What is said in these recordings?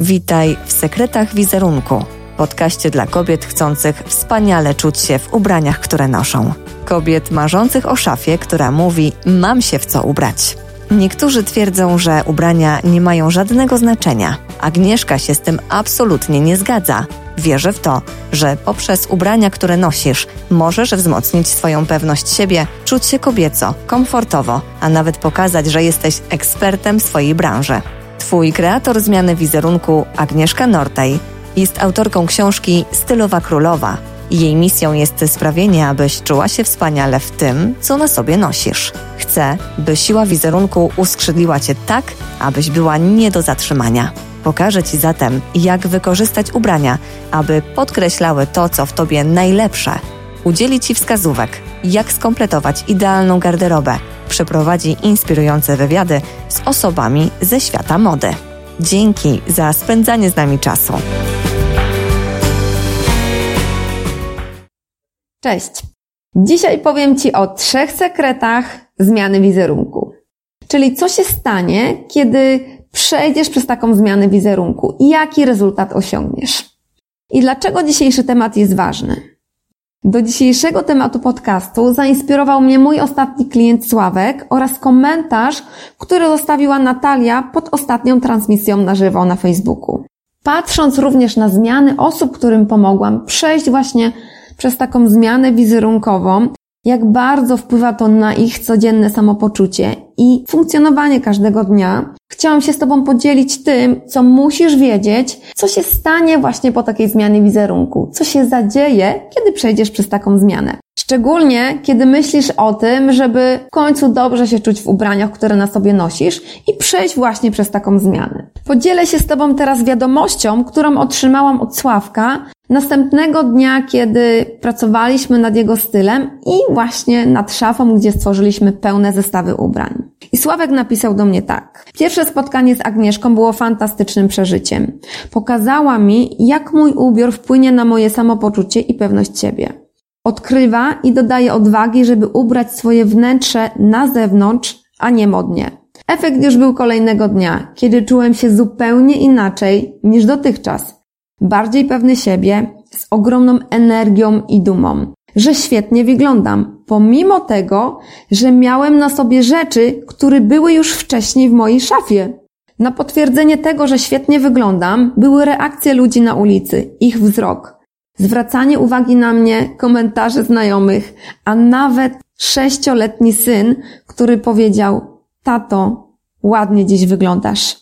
Witaj w Sekretach Wizerunku, podcaście dla kobiet chcących wspaniale czuć się w ubraniach, które noszą. Kobiet marzących o szafie, która mówi: Mam się w co ubrać. Niektórzy twierdzą, że ubrania nie mają żadnego znaczenia. Agnieszka się z tym absolutnie nie zgadza. Wierzę w to, że poprzez ubrania, które nosisz, możesz wzmocnić swoją pewność siebie, czuć się kobieco, komfortowo, a nawet pokazać, że jesteś ekspertem swojej branży. Twój kreator zmiany wizerunku, Agnieszka Nortaj, jest autorką książki Stylowa Królowa. Jej misją jest sprawienie, abyś czuła się wspaniale w tym, co na sobie nosisz. Chcę, by siła wizerunku uskrzydliła cię tak, abyś była nie do zatrzymania. Pokażę Ci zatem, jak wykorzystać ubrania, aby podkreślały to, co w Tobie najlepsze. Udzieli Ci wskazówek, jak skompletować idealną garderobę. Przeprowadzi inspirujące wywiady osobami ze świata mody. Dzięki za spędzanie z nami czasu. Cześć. Dzisiaj powiem Ci o trzech sekretach zmiany wizerunku. Czyli co się stanie, kiedy przejdziesz przez taką zmianę wizerunku i jaki rezultat osiągniesz. I dlaczego dzisiejszy temat jest ważny? Do dzisiejszego tematu podcastu zainspirował mnie mój ostatni klient Sławek oraz komentarz, który zostawiła Natalia pod ostatnią transmisją na żywo na Facebooku. Patrząc również na zmiany osób, którym pomogłam przejść właśnie przez taką zmianę wizerunkową, jak bardzo wpływa to na ich codzienne samopoczucie i funkcjonowanie każdego dnia, chciałam się z Tobą podzielić tym, co musisz wiedzieć, co się stanie właśnie po takiej zmianie wizerunku, co się zadzieje, kiedy przejdziesz przez taką zmianę. Szczególnie, kiedy myślisz o tym, żeby w końcu dobrze się czuć w ubraniach, które na sobie nosisz i przejść właśnie przez taką zmianę. Podzielę się z Tobą teraz wiadomością, którą otrzymałam od Sławka następnego dnia, kiedy pracowaliśmy nad jego stylem i właśnie nad szafą, gdzie stworzyliśmy pełne zestawy ubrań. I Sławek napisał do mnie tak. Pierwsze spotkanie z Agnieszką było fantastycznym przeżyciem. Pokazała mi, jak mój ubiór wpłynie na moje samopoczucie i pewność siebie. Odkrywa i dodaje odwagi, żeby ubrać swoje wnętrze na zewnątrz, a nie modnie. Efekt już był kolejnego dnia, kiedy czułem się zupełnie inaczej niż dotychczas. Bardziej pewny siebie, z ogromną energią i dumą, że świetnie wyglądam, pomimo tego, że miałem na sobie rzeczy, które były już wcześniej w mojej szafie. Na potwierdzenie tego, że świetnie wyglądam, były reakcje ludzi na ulicy, ich wzrok zwracanie uwagi na mnie, komentarze znajomych, a nawet sześcioletni syn, który powiedział, tato, ładnie dziś wyglądasz.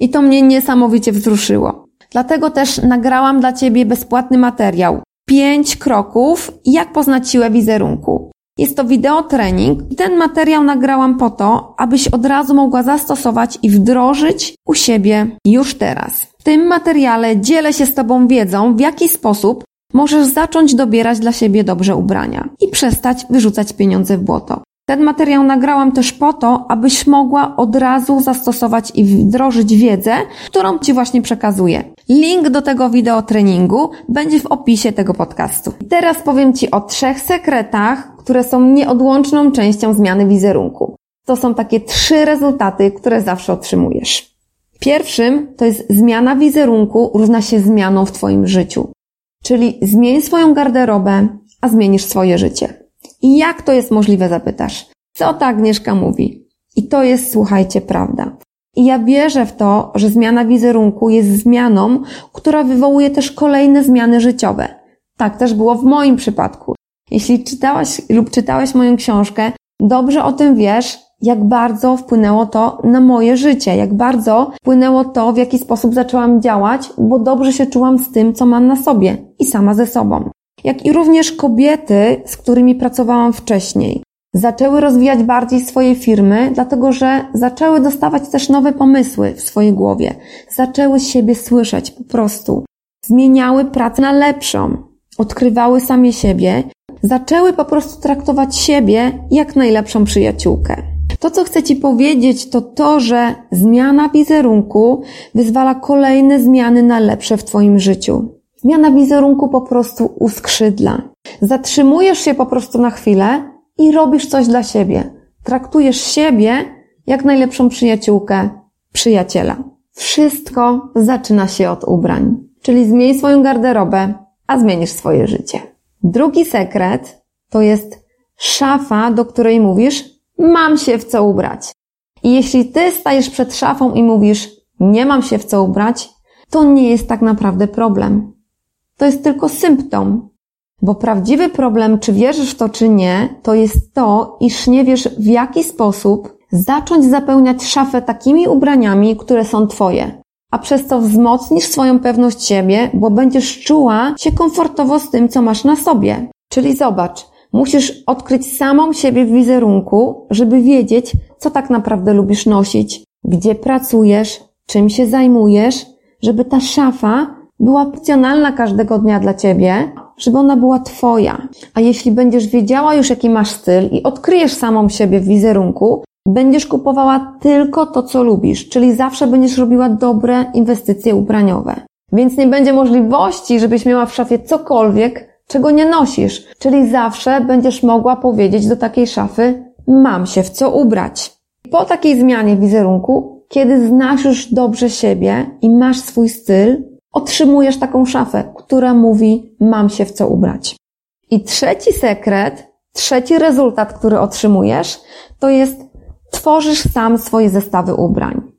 I to mnie niesamowicie wzruszyło. Dlatego też nagrałam dla Ciebie bezpłatny materiał. Pięć kroków, jak poznać siłę wizerunku. Jest to wideo trening i ten materiał nagrałam po to, abyś od razu mogła zastosować i wdrożyć u siebie już teraz. W tym materiale dzielę się z Tobą wiedzą, w jaki sposób możesz zacząć dobierać dla siebie dobrze ubrania i przestać wyrzucać pieniądze w błoto. Ten materiał nagrałam też po to, abyś mogła od razu zastosować i wdrożyć wiedzę, którą Ci właśnie przekazuję. Link do tego wideo treningu będzie w opisie tego podcastu. Teraz powiem Ci o trzech sekretach, które są nieodłączną częścią zmiany wizerunku. To są takie trzy rezultaty, które zawsze otrzymujesz. Pierwszym to jest zmiana wizerunku równa się zmianą w Twoim życiu. Czyli zmień swoją garderobę, a zmienisz swoje życie. I jak to jest możliwe, zapytasz? Co ta Agnieszka mówi? I to jest, słuchajcie, prawda. I ja wierzę w to, że zmiana wizerunku jest zmianą, która wywołuje też kolejne zmiany życiowe. Tak też było w moim przypadku. Jeśli czytałaś lub czytałeś moją książkę, dobrze o tym wiesz, jak bardzo wpłynęło to na moje życie, jak bardzo wpłynęło to, w jaki sposób zaczęłam działać, bo dobrze się czułam z tym, co mam na sobie i sama ze sobą. Jak i również kobiety, z którymi pracowałam wcześniej. Zaczęły rozwijać bardziej swoje firmy, dlatego że zaczęły dostawać też nowe pomysły w swojej głowie. Zaczęły siebie słyszeć po prostu. Zmieniały pracę na lepszą. Odkrywały same siebie. Zaczęły po prostu traktować siebie jak najlepszą przyjaciółkę. To, co chcę Ci powiedzieć, to to, że zmiana wizerunku wyzwala kolejne zmiany na lepsze w Twoim życiu. Zmiana wizerunku po prostu uskrzydla. Zatrzymujesz się po prostu na chwilę i robisz coś dla siebie. Traktujesz siebie jak najlepszą przyjaciółkę, przyjaciela. Wszystko zaczyna się od ubrań. Czyli zmień swoją garderobę, a zmienisz swoje życie. Drugi sekret to jest szafa, do której mówisz, mam się w co ubrać. I jeśli ty stajesz przed szafą i mówisz, nie mam się w co ubrać, to nie jest tak naprawdę problem. To jest tylko symptom. Bo prawdziwy problem, czy wierzysz w to, czy nie, to jest to, iż nie wiesz w jaki sposób zacząć zapełniać szafę takimi ubraniami, które są Twoje. A przez to wzmocnisz swoją pewność siebie, bo będziesz czuła się komfortowo z tym, co masz na sobie. Czyli zobacz, musisz odkryć samą siebie w wizerunku, żeby wiedzieć, co tak naprawdę lubisz nosić, gdzie pracujesz, czym się zajmujesz, żeby ta szafa była opcjonalna każdego dnia dla Ciebie, żeby ona była Twoja. A jeśli będziesz wiedziała już, jaki masz styl i odkryjesz samą siebie w wizerunku, będziesz kupowała tylko to, co lubisz, czyli zawsze będziesz robiła dobre inwestycje ubraniowe. Więc nie będzie możliwości, żebyś miała w szafie cokolwiek, czego nie nosisz. Czyli zawsze będziesz mogła powiedzieć do takiej szafy, mam się w co ubrać. Po takiej zmianie wizerunku, kiedy znasz już dobrze siebie i masz swój styl, otrzymujesz taką szafę, która mówi, mam się w co ubrać. I trzeci sekret, trzeci rezultat, który otrzymujesz, to jest tworzysz sam swoje zestawy ubrań.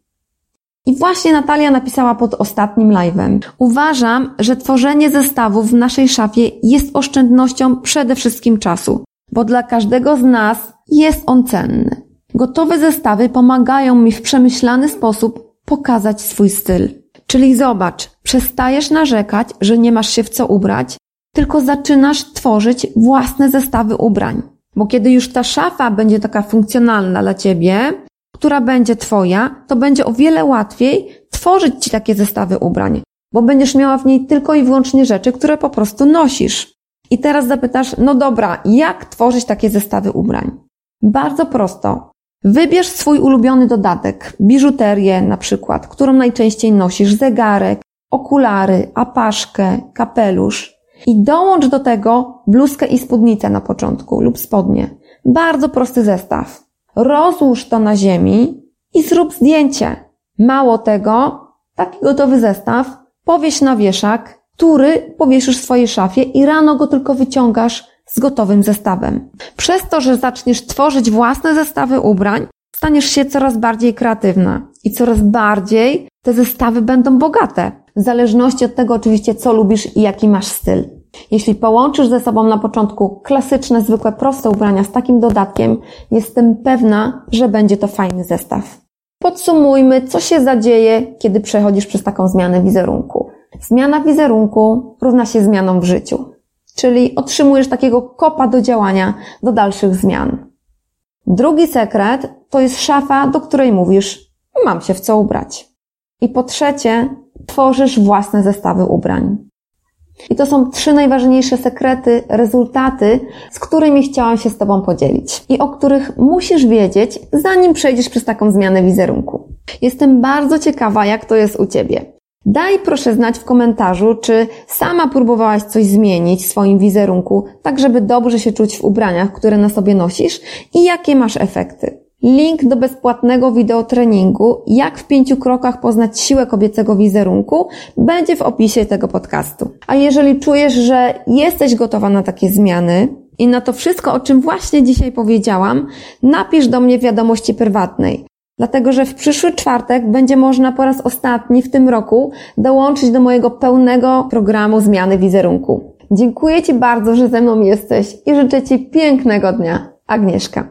I właśnie Natalia napisała pod ostatnim live'em. Uważam, że tworzenie zestawów w naszej szafie jest oszczędnością przede wszystkim czasu, bo dla każdego z nas jest on cenny. Gotowe zestawy pomagają mi w przemyślany sposób pokazać swój styl. Czyli zobacz, przestajesz narzekać, że nie masz się w co ubrać, tylko zaczynasz tworzyć własne zestawy ubrań. Bo kiedy już ta szafa będzie taka funkcjonalna dla ciebie, która będzie twoja, to będzie o wiele łatwiej tworzyć ci takie zestawy ubrań, bo będziesz miała w niej tylko i wyłącznie rzeczy, które po prostu nosisz. I teraz zapytasz, no dobra, jak tworzyć takie zestawy ubrań? Bardzo prosto. Wybierz swój ulubiony dodatek, biżuterię na przykład, którą najczęściej nosisz, zegarek, okulary, apaszkę, kapelusz i dołącz do tego bluzkę i spódnicę na początku lub spodnie. Bardzo prosty zestaw. Rozłóż to na ziemi i zrób zdjęcie. Mało tego, taki gotowy zestaw powieś na wieszak, który powieszysz w swojej szafie i rano go tylko wyciągasz z gotowym zestawem. Przez to, że zaczniesz tworzyć własne zestawy ubrań, staniesz się coraz bardziej kreatywna i coraz bardziej te zestawy będą bogate. W zależności od tego oczywiście, co lubisz i jaki masz styl. Jeśli połączysz ze sobą na początku klasyczne, zwykłe, proste ubrania z takim dodatkiem, jestem pewna, że będzie to fajny zestaw. Podsumujmy, co się zadzieje, kiedy przechodzisz przez taką zmianę wizerunku. Zmiana wizerunku równa się zmianom w życiu, czyli otrzymujesz takiego kopa do działania, do dalszych zmian. Drugi sekret to jest szafa, do której mówisz, mam się w co ubrać. I po trzecie, tworzysz własne zestawy ubrań. I to są trzy najważniejsze sekrety, rezultaty, z którymi chciałam się z Tobą podzielić i o których musisz wiedzieć, zanim przejdziesz przez taką zmianę wizerunku. Jestem bardzo ciekawa, jak to jest u Ciebie. Daj proszę znać w komentarzu, czy sama próbowałaś coś zmienić w swoim wizerunku, tak żeby dobrze się czuć w ubraniach, które na sobie nosisz i jakie masz efekty. Link do bezpłatnego wideotreningu Jak w pięciu krokach poznać siłę kobiecego wizerunku będzie w opisie tego podcastu. A jeżeli czujesz, że jesteś gotowa na takie zmiany i na to wszystko, o czym właśnie dzisiaj powiedziałam, napisz do mnie wiadomości prywatnej. Dlatego, że w przyszły czwartek będzie można po raz ostatni w tym roku dołączyć do mojego pełnego programu zmiany wizerunku. Dziękuję Ci bardzo, że ze mną jesteś i życzę Ci pięknego dnia. Agnieszka.